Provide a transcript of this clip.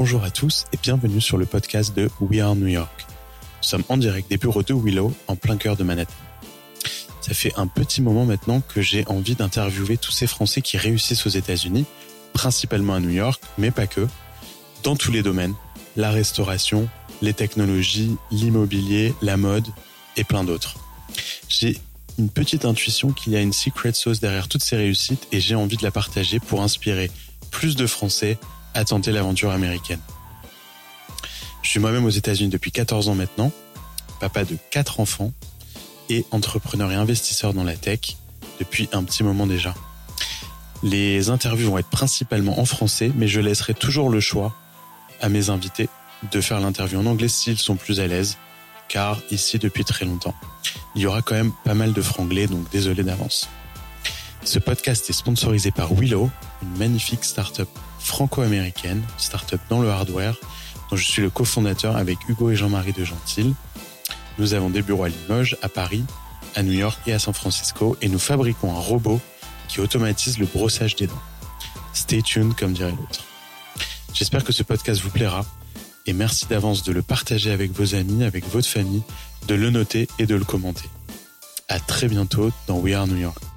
Bonjour à tous et bienvenue sur le podcast de We Are New York. Nous sommes en direct des bureaux de Willow en plein cœur de Manhattan. Ça fait un petit moment maintenant que j'ai envie d'interviewer tous ces Français qui réussissent aux États-Unis, principalement à New York, mais pas que, dans tous les domaines, la restauration, les technologies, l'immobilier, la mode et plein d'autres. J'ai une petite intuition qu'il y a une secret sauce derrière toutes ces réussites et j'ai envie de la partager pour inspirer plus de Français à tenter l'aventure américaine. Je suis moi-même aux États-Unis depuis 14 ans maintenant, papa de 4 enfants et entrepreneur et investisseur dans la tech depuis un petit moment déjà. Les interviews vont être principalement en français, mais je laisserai toujours le choix à mes invités de faire l'interview en anglais s'ils sont plus à l'aise, car ici depuis très longtemps, il y aura quand même pas mal de franglais, donc désolé d'avance. Ce podcast est sponsorisé par Willow, une magnifique start-up franco-américaine, start-up dans le hardware, dont je suis le cofondateur avec Hugo et Jean-Marie de Gentil. Nous avons des bureaux à Limoges, à Paris, à New York et à San Francisco, et nous fabriquons un robot qui automatise le brossage des dents. Stay tuned, comme dirait l'autre. J'espère que ce podcast vous plaira, et merci d'avance de le partager avec vos amis, avec votre famille, de le noter et de le commenter. À très bientôt dans We Are New York.